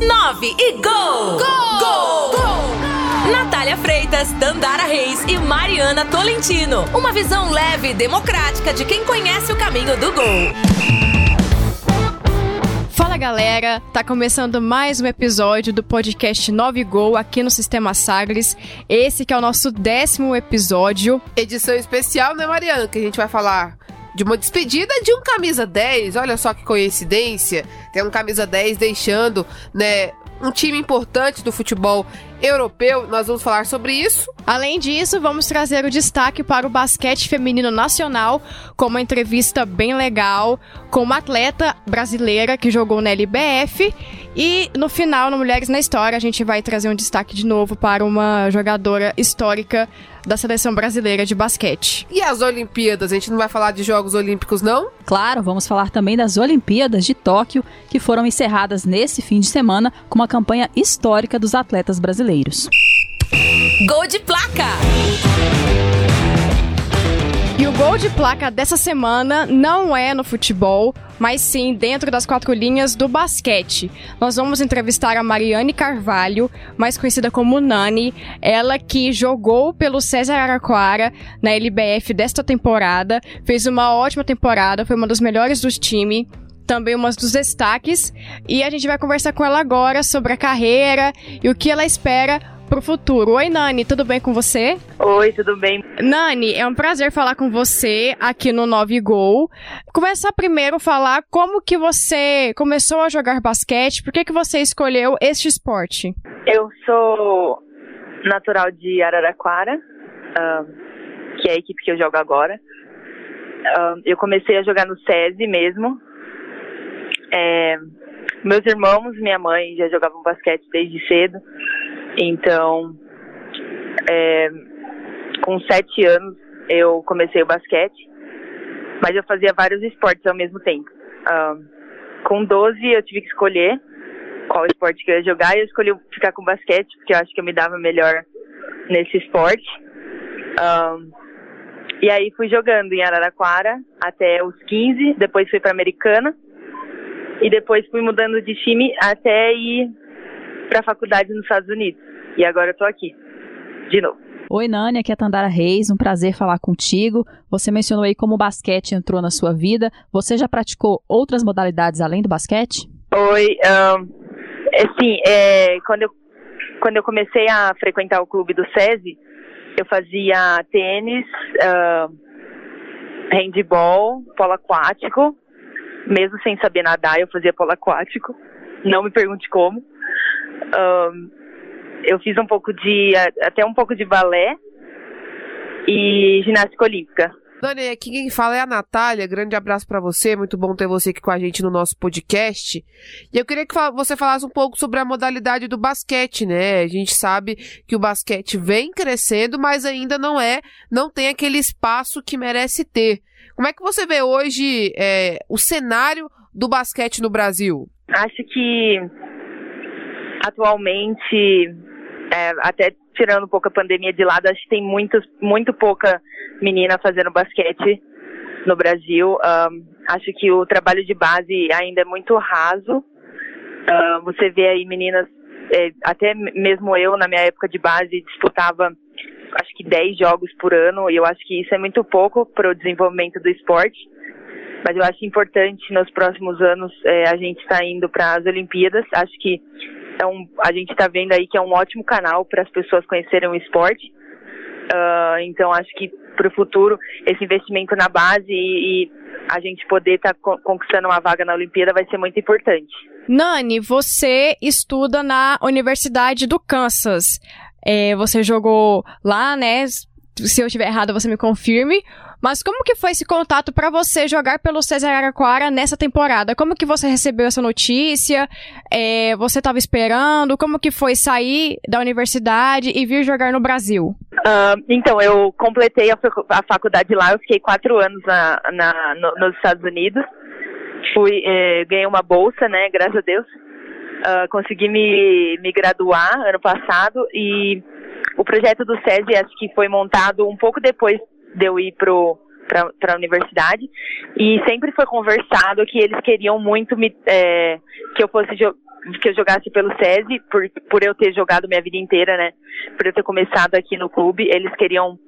9 e gol! Gol! Gol! gol! Natália Freitas, Dandara Reis e Mariana Tolentino. Uma visão leve e democrática de quem conhece o caminho do gol. Fala galera, tá começando mais um episódio do podcast 9 Gol aqui no Sistema Sagres. Esse que é o nosso décimo episódio. Edição especial, né, Mariana? Que a gente vai falar de uma despedida de um camisa 10. Olha só que coincidência. Tem um camisa 10 deixando, né, um time importante do futebol europeu. Nós vamos falar sobre isso. Além disso, vamos trazer o destaque para o basquete feminino nacional, com uma entrevista bem legal com uma atleta brasileira que jogou na LBF. E no final, no Mulheres na História, a gente vai trazer um destaque de novo para uma jogadora histórica da seleção brasileira de basquete. E as Olimpíadas? A gente não vai falar de Jogos Olímpicos, não? Claro, vamos falar também das Olimpíadas de Tóquio, que foram encerradas nesse fim de semana com uma campanha histórica dos atletas brasileiros. Gol de placa! Gol de placa dessa semana não é no futebol, mas sim dentro das quatro linhas do basquete. Nós vamos entrevistar a Mariane Carvalho, mais conhecida como Nani, ela que jogou pelo César Araquara na LBF desta temporada, fez uma ótima temporada, foi uma das melhores do time também umas dos destaques. E a gente vai conversar com ela agora sobre a carreira e o que ela espera pro futuro. Oi, Nani, tudo bem com você? Oi, tudo bem? Nani, é um prazer falar com você aqui no 9 Gol. Começar primeiro a falar como que você começou a jogar basquete, por que que você escolheu este esporte? Eu sou natural de Araraquara, que é a equipe que eu jogo agora. Eu comecei a jogar no SESI mesmo. É, meus irmãos, minha mãe já jogavam basquete desde cedo. Então, é, com sete anos eu comecei o basquete, mas eu fazia vários esportes ao mesmo tempo. com 12 eu tive que escolher qual esporte que eu ia jogar e eu escolhi ficar com basquete, porque eu acho que eu me dava melhor nesse esporte. e aí fui jogando em Araraquara até os 15, depois fui para Americana e depois fui mudando de time até ir para a faculdade nos Estados Unidos. E agora eu tô aqui, de novo. Oi, Nani, aqui é Tandara Reis, um prazer falar contigo. Você mencionou aí como o basquete entrou na sua vida. Você já praticou outras modalidades além do basquete? Oi, um, é, sim, é, quando, eu, quando eu comecei a frequentar o clube do SESI, eu fazia tênis, uh, handball, polo aquático, mesmo sem saber nadar, eu fazia polo aquático, não me pergunte como. Um, eu fiz um pouco de, até um pouco de balé e ginástica olímpica. Dani, aqui quem fala é a Natália. Grande abraço para você. Muito bom ter você aqui com a gente no nosso podcast. E eu queria que você falasse um pouco sobre a modalidade do basquete, né? A gente sabe que o basquete vem crescendo, mas ainda não é, não tem aquele espaço que merece ter. Como é que você vê hoje é, o cenário do basquete no Brasil? Acho que atualmente é, até tirando um pouco a pandemia de lado, acho que tem muitos, muito pouca menina fazendo basquete no Brasil. Um, acho que o trabalho de base ainda é muito raso. Uh, você vê aí meninas, é, até mesmo eu na minha época de base disputava acho que 10 jogos por ano e eu acho que isso é muito pouco para o desenvolvimento do esporte. Mas eu acho importante nos próximos anos é, a gente estar tá indo para as Olimpíadas. Acho que então, a gente está vendo aí que é um ótimo canal para as pessoas conhecerem o esporte. Uh, então, acho que para o futuro, esse investimento na base e, e a gente poder estar tá conquistando uma vaga na Olimpíada vai ser muito importante. Nani, você estuda na Universidade do Kansas. É, você jogou lá, né? Se eu estiver errado, você me confirme. Mas como que foi esse contato para você jogar pelo César Araquara nessa temporada? Como que você recebeu essa notícia? É, você estava esperando? Como que foi sair da universidade e vir jogar no Brasil? Uh, então, eu completei a, faculdade lá, eu fiquei quatro anos na, na no, nos Estados Unidos. Fui, eh, ganhei uma bolsa, né, graças a Deus. Uh, consegui me, me graduar ano passado e o projeto do SESI acho que foi montado um pouco depois de eu ir pro para a universidade e sempre foi conversado que eles queriam muito me, é, que eu fosse que eu jogasse pelo SESI, por, por eu ter jogado minha vida inteira, né? Por eu ter começado aqui no clube, eles queriam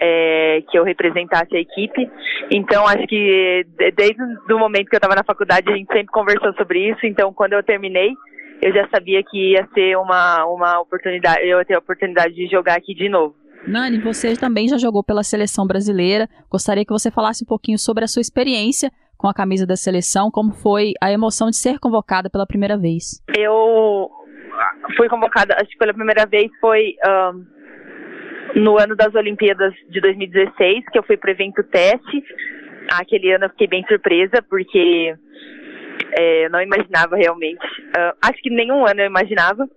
é, que eu representasse a equipe. Então, acho que desde o momento que eu estava na faculdade, a gente sempre conversou sobre isso. Então, quando eu terminei, eu já sabia que ia ser uma, uma oportunidade, eu ia ter a oportunidade de jogar aqui de novo. Nani, você também já jogou pela seleção brasileira. Gostaria que você falasse um pouquinho sobre a sua experiência com a camisa da seleção, como foi a emoção de ser convocada pela primeira vez. Eu fui convocada, acho que pela primeira vez foi um, no ano das Olimpíadas de 2016, que eu fui para o evento teste. Aquele ano eu fiquei bem surpresa, porque é, não imaginava realmente. Uh, acho que nenhum ano eu imaginava,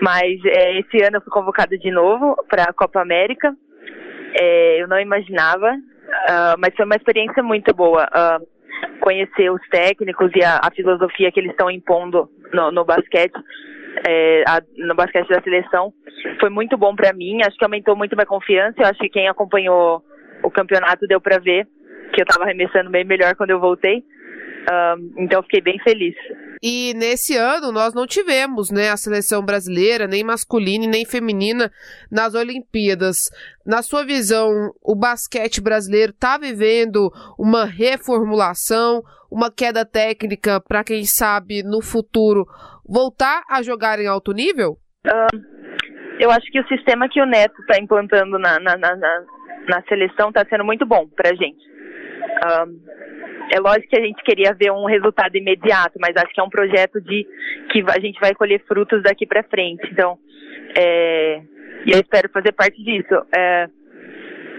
mas é, esse ano eu fui convocada de novo para a Copa América. É, eu não imaginava, uh, mas foi uma experiência muito boa. Uh, conhecer os técnicos e a, a filosofia que eles estão impondo no, no basquete, é, a, no basquete da seleção, foi muito bom para mim. Acho que aumentou muito minha confiança. Eu acho que quem acompanhou o campeonato deu para ver que eu estava arremessando bem melhor quando eu voltei. Então fiquei bem feliz. E nesse ano nós não tivemos, né, a seleção brasileira, nem masculina nem feminina nas Olimpíadas. Na sua visão, o basquete brasileiro está vivendo uma reformulação, uma queda técnica para quem sabe no futuro voltar a jogar em alto nível? Eu acho que o sistema que o Neto está implantando na, na, na, na seleção está sendo muito bom para a gente. Um, é lógico que a gente queria ver um resultado imediato, mas acho que é um projeto de que a gente vai colher frutos daqui para frente. Então, é, eu espero fazer parte disso. É,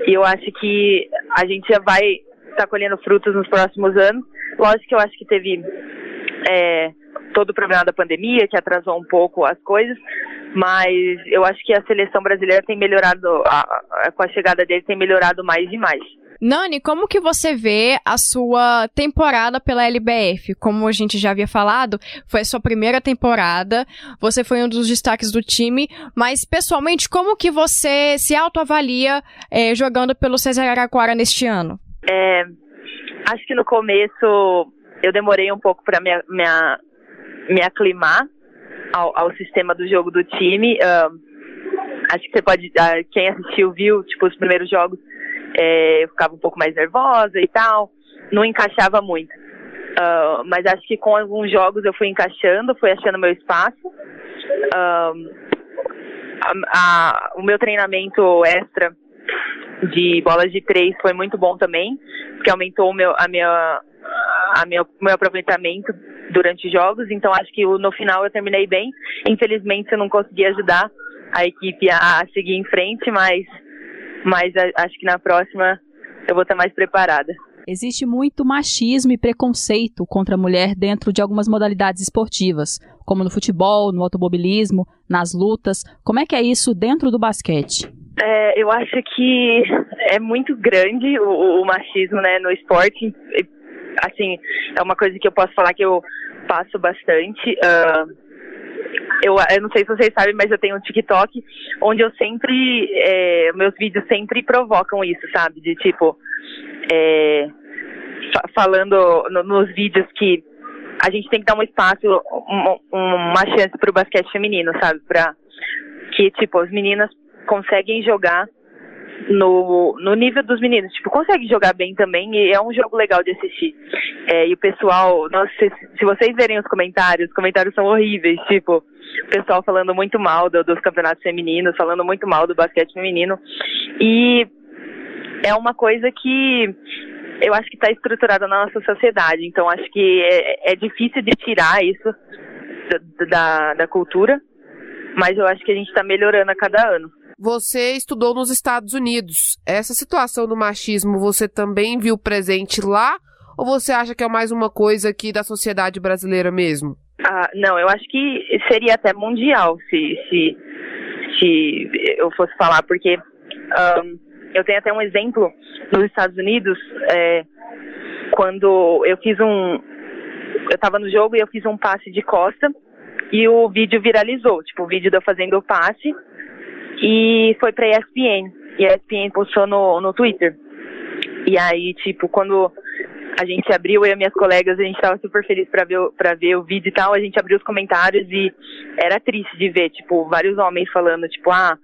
eu acho que a gente já vai estar tá colhendo frutos nos próximos anos. Lógico que eu acho que teve é, todo o problema da pandemia que atrasou um pouco as coisas, mas eu acho que a seleção brasileira tem melhorado, a, a, com a chegada dele, tem melhorado mais e mais. Nani, como que você vê a sua temporada pela LBF? Como a gente já havia falado, foi a sua primeira temporada, você foi um dos destaques do time, mas pessoalmente, como que você se autoavalia é, jogando pelo César Araquara neste ano? É, acho que no começo eu demorei um pouco para me, aclimar ao, ao, sistema do jogo do time. Uh, acho que você pode, uh, quem assistiu viu, tipo, os primeiros jogos, é, eu ficava um pouco mais nervosa e tal, não encaixava muito. Uh, mas acho que com alguns jogos eu fui encaixando, fui achando meu espaço. Uh, a, a, o meu treinamento extra de bolas de três foi muito bom também, porque aumentou o meu, a minha, a meu, meu aproveitamento durante jogos. Então acho que no final eu terminei bem. Infelizmente eu não consegui ajudar a equipe a, a seguir em frente, mas mas acho que na próxima eu vou estar mais preparada. Existe muito machismo e preconceito contra a mulher dentro de algumas modalidades esportivas, como no futebol, no automobilismo, nas lutas. Como é que é isso dentro do basquete? É, eu acho que é muito grande o, o, machismo né, no esporte. Assim, é uma coisa que eu posso falar que eu passo bastante. Uh, eu, eu não sei se vocês sabem, mas eu tenho um TikTok onde eu sempre, é, meus vídeos sempre provocam isso, sabe? De tipo, é, falando no, nos vídeos que a gente tem que dar um espaço, um, uma chance pro basquete feminino, sabe? Pra que, tipo, as meninas conseguem jogar no, no nível dos meninos. Tipo, consegue jogar bem também e é um jogo legal de assistir. É, e o pessoal, nossa, se, se, vocês verem os comentários, os comentários são horríveis. Tipo, o pessoal falando muito mal do, dos campeonatos femininos, falando muito mal do basquete feminino. E é uma coisa que eu acho que está estruturada na nossa sociedade. Então, acho que é, é difícil de tirar isso da, da, da cultura, mas eu acho que a gente está melhorando a cada ano. Você estudou nos Estados Unidos. Essa situação do machismo você também viu presente lá? Ou você acha que é mais uma coisa aqui da sociedade brasileira mesmo? Ah, não, eu acho que seria até mundial se, se, se eu fosse falar, porque um, eu tenho até um exemplo nos Estados Unidos, é, quando eu fiz um. Eu estava no jogo e eu fiz um passe de costa e o vídeo viralizou, tipo, o vídeo de eu fazendo o passe e foi pra ESPN. E a ESPN postou no, no Twitter. E aí, tipo, quando a gente abriu, eu e minhas colegas, a gente estava super feliz para ver, pra ver o vídeo e tal, a gente abriu os comentários e era triste de ver, tipo, vários homens falando, tipo, ah,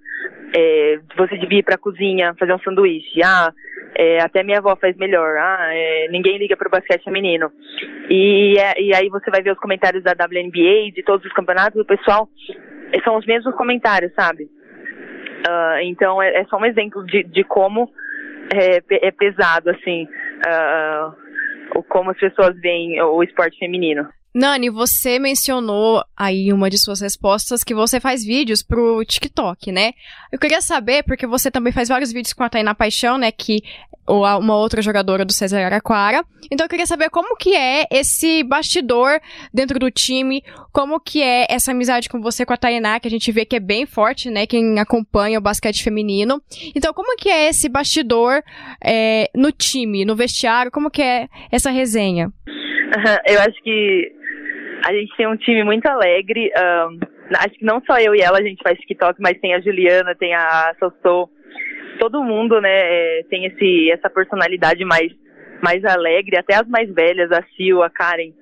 é, você devia ir pra cozinha fazer um sanduíche, ah, é, até minha avó faz melhor, ah, é, ninguém liga pro basquete feminino. E, é, e aí você vai ver os comentários da WNBA, de todos os campeonatos, o pessoal, são os mesmos comentários, sabe? Uh, então é, é, só um exemplo de, de como é, é pesado, assim, uh, como as pessoas veem o esporte feminino. Nani, você mencionou aí uma de suas respostas que você faz vídeos pro TikTok, né? Eu queria saber, porque você também faz vários vídeos com a Tainá Paixão, né? Que ou uma outra jogadora do César Araquara. Então eu queria saber como que é esse bastidor dentro do time, como que é essa amizade com você com a Tainá, que a gente vê que é bem forte, né? Quem acompanha o basquete feminino. Então como que é esse bastidor é, no time, no vestiário, como que é essa resenha? Eu acho que a gente tem um time muito alegre. Um, acho que não só eu e ela a gente faz TikTok, mas tem a Juliana, tem a Sossô. Todo mundo, né, é, tem esse, essa personalidade mais, mais alegre. Até as mais velhas, a Sil, a Karen.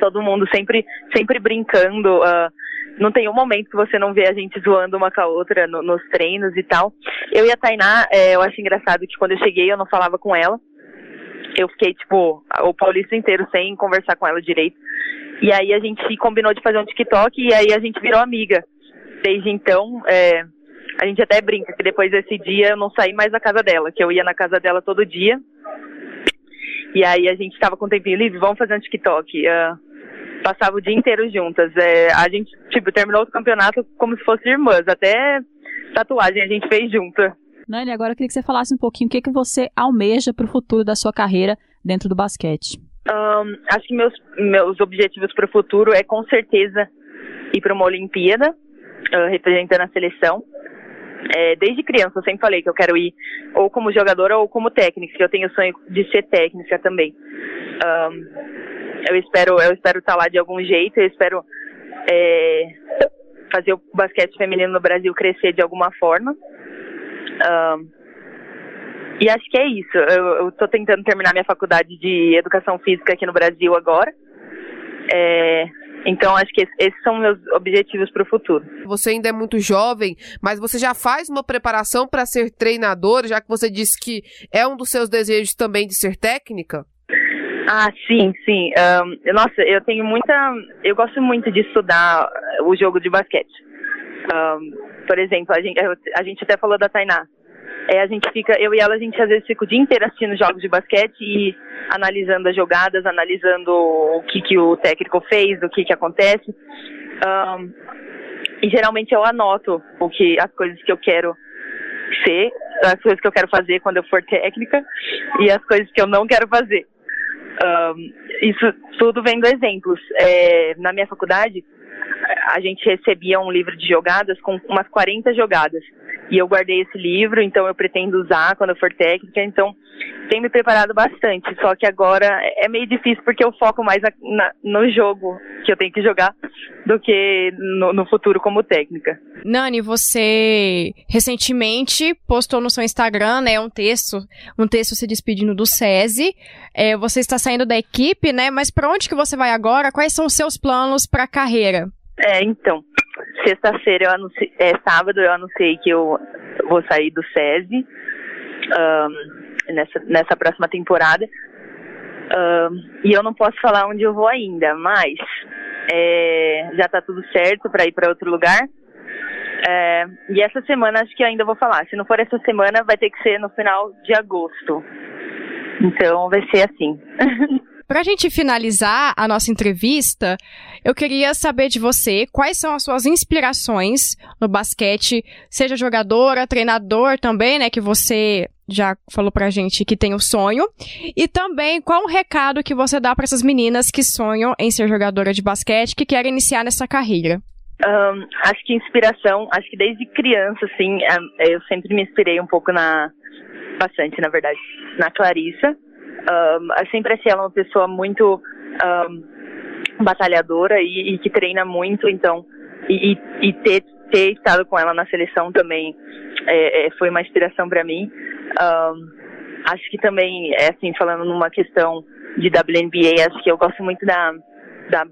Todo mundo sempre, sempre brincando. Uh, não tem um momento que você não vê a gente zoando uma com a outra no, nos treinos e tal. Eu e a Tainá, é, eu acho engraçado que quando eu cheguei eu não falava com ela. Eu fiquei, tipo, o Paulista inteiro sem conversar com ela direito. E aí a gente combinou de fazer um TikTok e aí a gente virou amiga. Desde então, é, a gente até brinca que depois desse dia eu não saí mais da casa dela, que eu ia na casa dela todo dia. E aí a gente tava com um tempinho livre, vamos fazer um TikTok. Uh, passava o dia inteiro juntas. É, a gente, tipo, terminou o campeonato como se fosse irmãs. Até tatuagem a gente fez junto. Nani, agora eu queria que você falasse um pouquinho o que, que você almeja para o futuro da sua carreira dentro do basquete. Um, acho que meus, meus objetivos para o futuro é com certeza ir para uma Olimpíada, uh, representando a seleção. É, desde criança eu sempre falei que eu quero ir ou como jogadora ou como técnica, que eu tenho o sonho de ser técnica também. Um, eu espero eu espero estar lá de algum jeito, eu espero é, fazer o basquete feminino no Brasil crescer de alguma forma. Um, e acho que é isso. Eu estou tentando terminar minha faculdade de educação física aqui no Brasil agora. É, então, acho que esses são meus objetivos para o futuro. Você ainda é muito jovem, mas você já faz uma preparação para ser treinador, já que você disse que é um dos seus desejos também de ser técnica? Ah, sim, sim. Um, nossa, eu tenho muita. Eu gosto muito de estudar o jogo de basquete. Um, por exemplo, a gente, a gente até falou da Tainá. É, a gente fica, eu e ela, a gente às vezes fica o dia inteiro assistindo jogos de basquete e analisando as jogadas, analisando o que, que o técnico fez, o que, que acontece. Um, e geralmente eu anoto o que, as coisas que eu quero ser, as coisas que eu quero fazer quando eu for técnica e as coisas que eu não quero fazer. Um, isso tudo vendo exemplos. É, na minha faculdade, a gente recebia um livro de jogadas com umas 40 jogadas. E eu guardei esse livro, então eu pretendo usar quando eu for técnica. Então, tenho me preparado bastante. Só que agora é meio difícil porque eu foco mais na, na, no jogo que eu tenho que jogar do que no, no, futuro como técnica. Nani, você recentemente postou no seu Instagram, né, um texto, um texto se despedindo do SESI. É, você está saindo da equipe, né? Mas para onde que você vai agora? Quais são os seus planos para a carreira? É, então, sexta-feira eu anunciei, é, sábado eu anunciei que eu vou sair do SESI um, nessa, nessa próxima temporada. Um, e eu não posso falar onde eu vou ainda, mas é, já tá tudo certo para ir para outro lugar. É, e essa semana acho que ainda vou falar. Se não for essa semana, vai ter que ser no final de agosto. Então vai ser assim. Para a gente finalizar a nossa entrevista, eu queria saber de você quais são as suas inspirações no basquete, seja jogadora, treinador também, né, que você já falou pra gente que tem o sonho, e também qual o recado que você dá para essas meninas que sonham em ser jogadora de basquete, que querem iniciar nessa carreira. Um, acho que inspiração, acho que desde criança, assim, eu sempre me inspirei um pouco na, bastante, na verdade, na Clarissa, um, sempre achei ela uma pessoa muito um, batalhadora e, e, que treina muito, então, e, e, ter, ter estado com ela na seleção também é, é, foi uma inspiração para mim. Um, acho que também, é assim, falando numa questão de WNBA. Acho que eu gosto muito da, da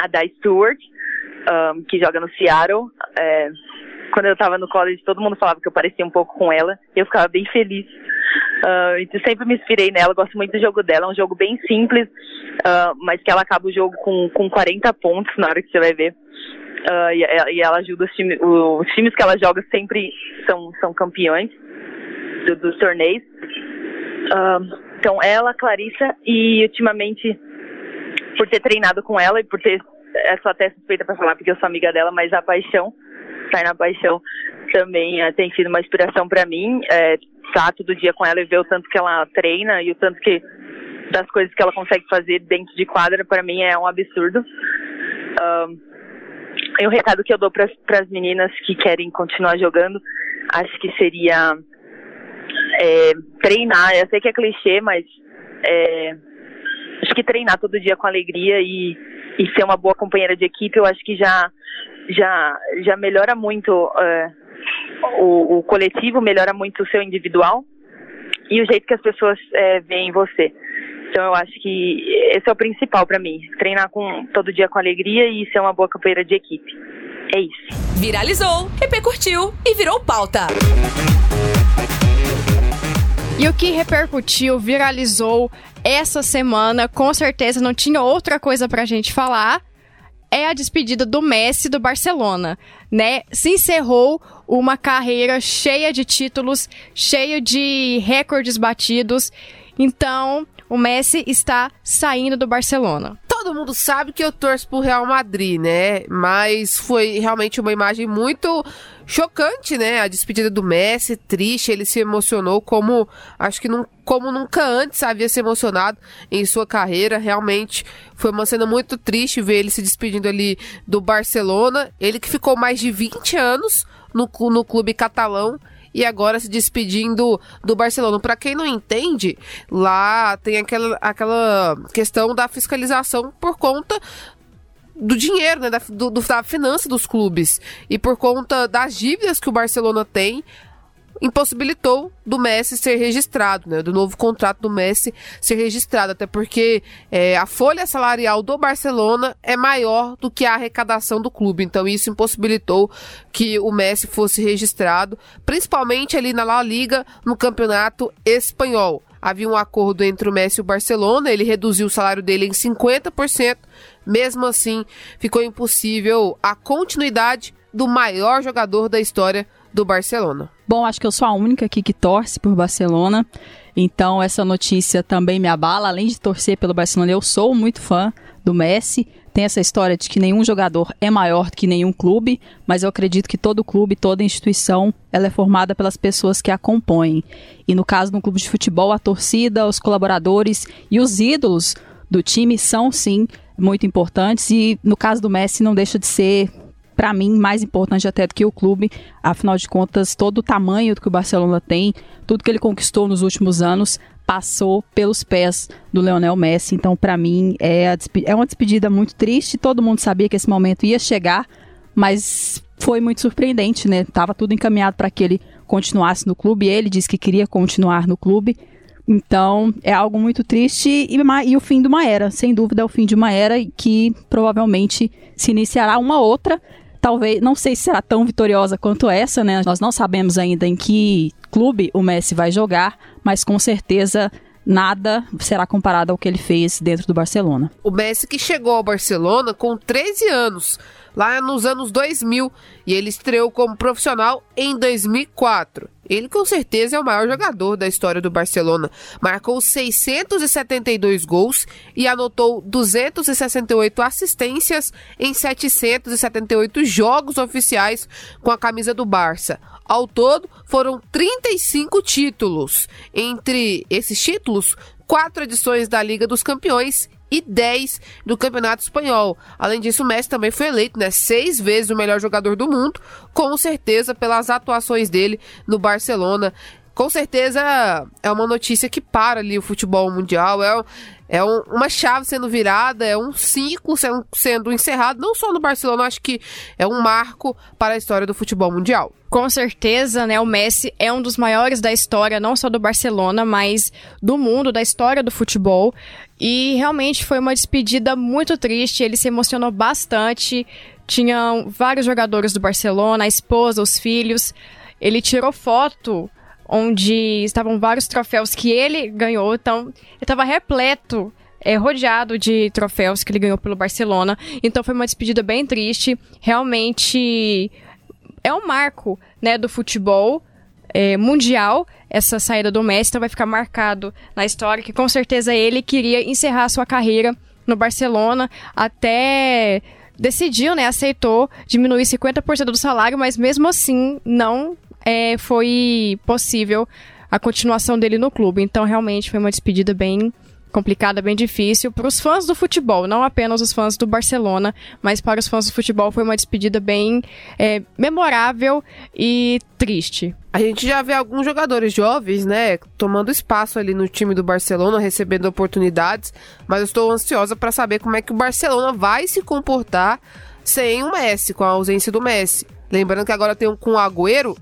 a da Stewart, um, que joga no Seattle. É, quando eu estava no college, todo mundo falava que eu parecia um pouco com ela. Eu ficava bem feliz. Uh, sempre me inspirei nela, gosto muito do jogo dela. É um jogo bem simples, uh, mas que ela acaba o jogo com, com 40 pontos na hora que você vai ver. Uh, e, e, ela ajuda os times, os times que ela joga sempre são, são campeões do, dos torneios. então ela, Clarissa, e ultimamente por ter treinado com ela e por ter, é só até suspeita para falar porque eu sou amiga dela, mas a paixão, estar na paixão também é, tem sido uma inspiração para mim. É, estar todo dia com ela e ver o tanto que ela treina e o tanto que das coisas que ela consegue fazer dentro de quadra, para mim é um absurdo. Um, e o recado que eu dou para as meninas que querem continuar jogando, acho que seria é, treinar. Eu sei que é clichê, mas é, acho que treinar todo dia com alegria e, e ser uma boa companheira de equipe, eu acho que já já já melhora muito é, o, o, coletivo, melhora muito o seu individual e o jeito que as pessoas é, veem você. Então eu acho que esse é o principal para mim, treinar com todo dia com alegria e ser uma boa companheira de equipe. É isso. Viralizou, repercutiu e virou pauta. E o que repercutiu, viralizou essa semana, com certeza não tinha outra coisa pra gente falar, é a despedida do Messi do Barcelona, né? Se encerrou uma carreira cheia de títulos, cheia de recordes batidos. Então, o Messi está saindo do Barcelona. Todo mundo sabe que eu torço pro Real Madrid, né? Mas foi realmente uma imagem muito chocante, né? A despedida do Messi, triste, ele se emocionou como acho que não, como nunca antes havia se emocionado em sua carreira. Realmente foi uma cena muito triste ver ele se despedindo ali do Barcelona, ele que ficou mais de 20 anos no, no clube catalão e agora se despedindo do Barcelona. Para quem não entende, lá tem aquela, aquela questão da fiscalização por conta do dinheiro, né, da, do, da finança dos clubes. E por conta das dívidas que o Barcelona tem, impossibilitou do Messi ser registrado, né? Do novo contrato do Messi ser registrado, até porque é, a folha salarial do Barcelona é maior do que a arrecadação do clube, então isso impossibilitou que o Messi fosse registrado, principalmente ali na La Liga, no campeonato espanhol. Havia um acordo entre o Messi e o Barcelona, ele reduziu o salário dele em 50%, mesmo assim ficou impossível a continuidade do maior jogador da história do Barcelona. Bom, acho que eu sou a única aqui que torce por Barcelona. Então essa notícia também me abala. Além de torcer pelo Barcelona, eu sou muito fã do Messi. Tem essa história de que nenhum jogador é maior do que nenhum clube, mas eu acredito que todo clube, toda instituição, ela é formada pelas pessoas que a compõem. E no caso do clube de futebol, a torcida, os colaboradores e os ídolos do time são sim muito importantes e no caso do Messi não deixa de ser para mim, mais importante até do que o clube. Afinal de contas, todo o tamanho que o Barcelona tem, tudo que ele conquistou nos últimos anos, passou pelos pés do Leonel Messi. Então, para mim, é, é uma despedida muito triste. Todo mundo sabia que esse momento ia chegar, mas foi muito surpreendente, né? Tava tudo encaminhado para que ele continuasse no clube. Ele disse que queria continuar no clube. Então, é algo muito triste e, e, o fim de uma era, sem dúvida, é o fim de uma era que provavelmente se iniciará uma outra talvez, não sei se será tão vitoriosa quanto essa, né? Nós não sabemos ainda em que clube o Messi vai jogar, mas com certeza nada será comparado ao que ele fez dentro do Barcelona. O Messi que chegou ao Barcelona com 13 anos, lá nos anos 2000, e ele estreou como profissional em 2004. Ele com certeza é o maior jogador da história do Barcelona. Marcou 672 gols e anotou 268 assistências em 778 jogos oficiais com a camisa do Barça. Ao todo, foram 35 títulos. Entre esses títulos, quatro edições da Liga dos Campeões e 10 do Campeonato Espanhol. Além disso, o Messi também foi eleito, né, seis vezes o melhor jogador do mundo, com certeza pelas atuações dele no Barcelona. Com certeza é uma notícia que para ali o futebol mundial. É, é um, uma chave sendo virada, é um ciclo sendo, sendo encerrado, não só no Barcelona, acho que é um marco para a história do futebol mundial. Com certeza, né? O Messi é um dos maiores da história, não só do Barcelona, mas do mundo, da história do futebol. E realmente foi uma despedida muito triste. Ele se emocionou bastante. Tinham vários jogadores do Barcelona, a esposa, os filhos. Ele tirou foto onde estavam vários troféus que ele ganhou. Então, ele estava repleto é, rodeado de troféus que ele ganhou pelo Barcelona. Então foi uma despedida bem triste. Realmente é um marco, né, do futebol é, mundial, essa saída do Messi, então vai ficar marcado na história que com certeza ele queria encerrar sua carreira no Barcelona, até decidiu, né, aceitou diminuir 50% do salário, mas mesmo assim não é, foi possível a continuação dele no clube. Então realmente foi uma despedida bem complicada, bem difícil para os fãs do futebol, não apenas os fãs do Barcelona, mas para os fãs do futebol foi uma despedida bem é, memorável e triste. A gente já vê alguns jogadores jovens, né, tomando espaço ali no time do Barcelona, recebendo oportunidades, mas eu estou ansiosa para saber como é que o Barcelona vai se comportar sem o Messi, com a ausência do Messi. Lembrando que agora tem um com Agüero,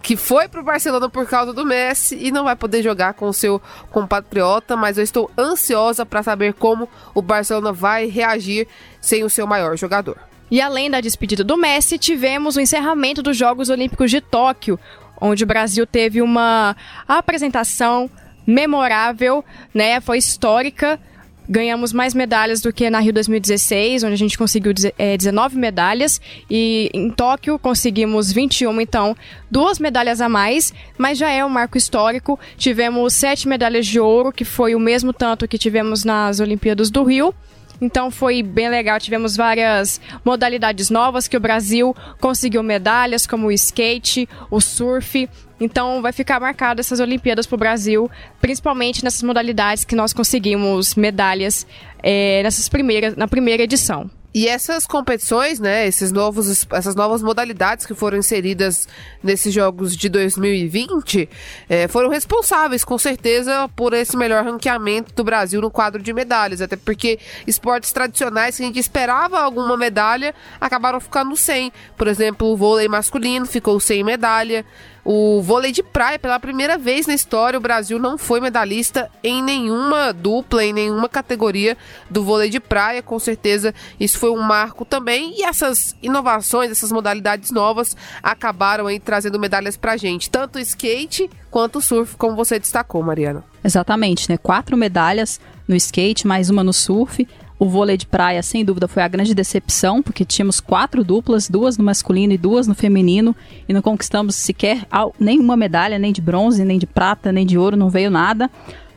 que foi pro Barcelona por causa do Messi e não vai poder jogar com o seu compatriota, mas eu estou ansiosa para saber como o Barcelona vai reagir sem o seu maior jogador. E além da despedida do Messi, tivemos o encerramento dos Jogos Olímpicos de Tóquio, onde o Brasil teve uma apresentação memorável, né? Foi histórica ganhamos mais medalhas do que na Rio 2016, onde a gente conseguiu é, 19 medalhas, e em Tóquio conseguimos 21, então duas medalhas a mais, mas já é um marco histórico. Tivemos sete medalhas de ouro, que foi o mesmo tanto que tivemos nas Olimpíadas do Rio. Então foi bem legal, tivemos várias modalidades novas que o Brasil conseguiu medalhas, como o skate, o surf. Então vai ficar marcado essas Olimpíadas para o Brasil, principalmente nessas modalidades que nós conseguimos medalhas é, nessas primeiras, na primeira edição. E essas competições, né, esses novos, essas novas modalidades que foram inseridas nesses Jogos de 2020 é, foram responsáveis, com certeza, por esse melhor ranqueamento do Brasil no quadro de medalhas. Até porque esportes tradicionais que a gente esperava alguma medalha acabaram ficando sem. Por exemplo, o vôlei masculino ficou sem medalha. O vôlei de praia, pela primeira vez na história, o Brasil não foi medalhista em nenhuma dupla, em nenhuma categoria do vôlei de praia. Com certeza, isso foi um marco também. E essas inovações, essas modalidades novas, acabaram aí trazendo medalhas pra gente. Tanto o skate quanto o surf, como você destacou, Mariana. Exatamente, né? Quatro medalhas no skate, mais uma no surf. O vôlei de praia, sem dúvida, foi a grande decepção, porque tínhamos quatro duplas, duas no masculino e duas no feminino, e não conquistamos sequer nenhuma medalha, nem de bronze, nem de prata, nem de ouro, não veio nada.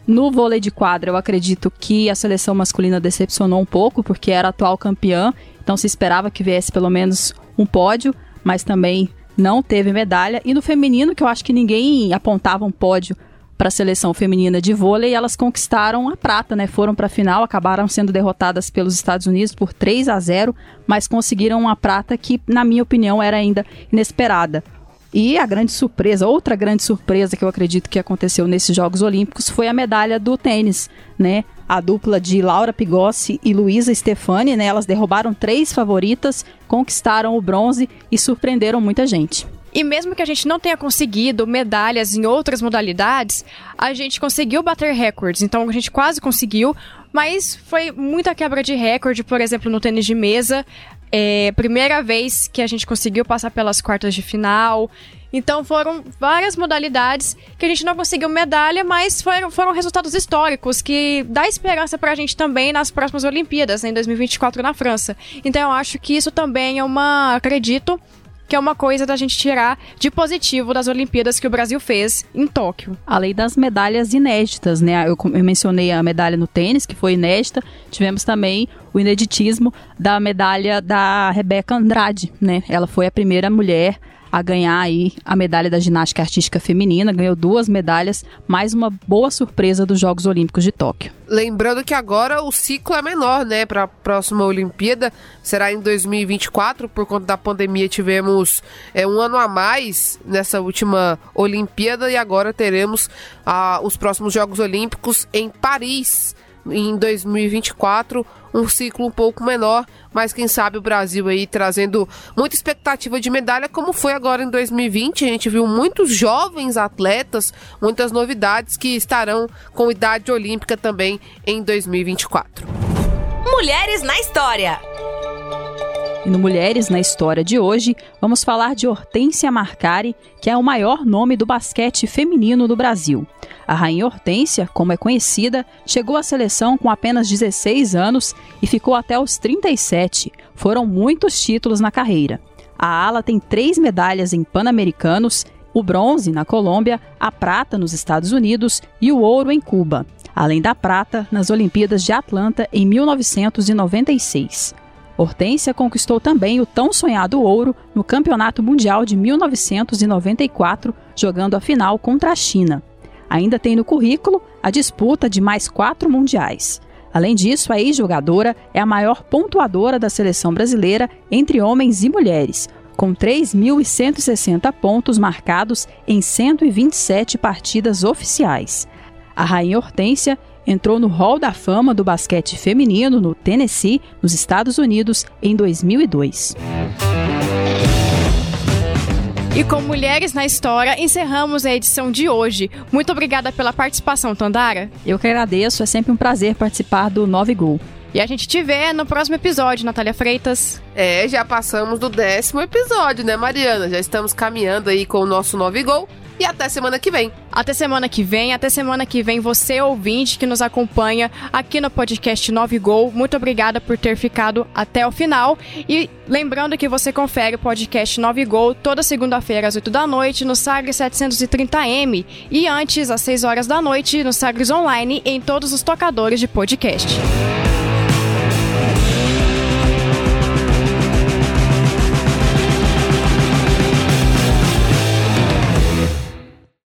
No vôlei de quadra, eu acredito que a seleção masculina decepcionou um pouco, porque era atual campeã, então se esperava que viesse pelo menos um pódio, mas também não teve medalha. E no feminino, que eu acho que ninguém apontava um pódio para a seleção feminina de vôlei, elas conquistaram a prata, né? Foram para a final, acabaram sendo derrotadas pelos Estados Unidos por 3 a 0, mas conseguiram uma prata que, na minha opinião, era ainda inesperada. E a grande surpresa, outra grande surpresa que eu acredito que aconteceu nesses Jogos Olímpicos foi a medalha do tênis, né? A dupla de Laura Pigossi e Luísa Stefani, né? Elas derrubaram três favoritas, conquistaram o bronze e surpreenderam muita gente. E mesmo que a gente não tenha conseguido medalhas em outras modalidades, a gente conseguiu bater recordes. Então a gente quase conseguiu, mas foi muita quebra de recorde, por exemplo, no tênis de mesa. É, primeira vez que a gente conseguiu passar pelas quartas de final. Então foram várias modalidades que a gente não conseguiu medalha, mas foram, foram resultados históricos que dá esperança pra gente também nas próximas Olimpíadas, né, em 2024 na França. Então eu acho que isso também é uma, acredito, que é uma coisa da gente tirar de positivo das Olimpíadas que o Brasil fez em Tóquio. Além das medalhas inéditas, né? Eu, eu mencionei a medalha no tênis, que foi inédita. Tivemos também o ineditismo da medalha da Rebeca Andrade, né? Ela foi a primeira mulher a ganhar aí a medalha da ginástica artística feminina, ganhou duas medalhas, mais uma boa surpresa dos Jogos Olímpicos de Tóquio. Lembrando que agora o ciclo é menor, né, para a próxima Olimpíada, será em 2024, por conta da pandemia tivemos é, um ano a mais nessa última Olimpíada e agora teremos ah, os próximos Jogos Olímpicos em Paris em 2024, um ciclo um pouco menor, mas quem sabe o Brasil aí trazendo muita expectativa de medalha, como foi agora em 2020. A gente viu muitos jovens atletas, muitas novidades que estarão com idade olímpica também em 2024. Mulheres na História. E no Mulheres na História de hoje, vamos falar de Hortência Marcari, que é o maior nome do basquete feminino do Brasil. A Rainha Hortência, como é conhecida, chegou à seleção com apenas 16 anos e ficou até os 37. Foram muitos títulos na carreira. A ala tem três medalhas em Pan-Americanos, o bronze na Colômbia, a prata nos Estados Unidos e o ouro em Cuba, além da prata nas Olimpíadas de Atlanta em 1996. Hortência conquistou também o tão sonhado ouro no Campeonato Mundial de 1994, jogando a final contra a China. Ainda tem no currículo a disputa de mais quatro mundiais. Além disso, a ex-jogadora é a maior pontuadora da seleção brasileira entre homens e mulheres, com 3.160 pontos marcados em 127 partidas oficiais. A Rainha Hortência entrou no Hall da Fama do basquete feminino no Tennessee, nos Estados Unidos, em 2002. E com Mulheres na História, encerramos a edição de hoje. Muito obrigada pela participação, Tandara. Eu que agradeço, é sempre um prazer participar do Nove Gol. E a gente te vê no próximo episódio, Natália Freitas. É, já passamos do décimo episódio, né, Mariana? Já estamos caminhando aí com o nosso Nove Gol e até semana que vem. Até semana que vem, até semana que vem, você ouvinte que nos acompanha aqui no podcast 9 Gol. Muito obrigada por ter ficado até o final. E lembrando que você confere o podcast 9 Gol toda segunda-feira às 8 da noite no Sagres 730M e antes às 6 horas da noite no Sagres Online em todos os tocadores de podcast.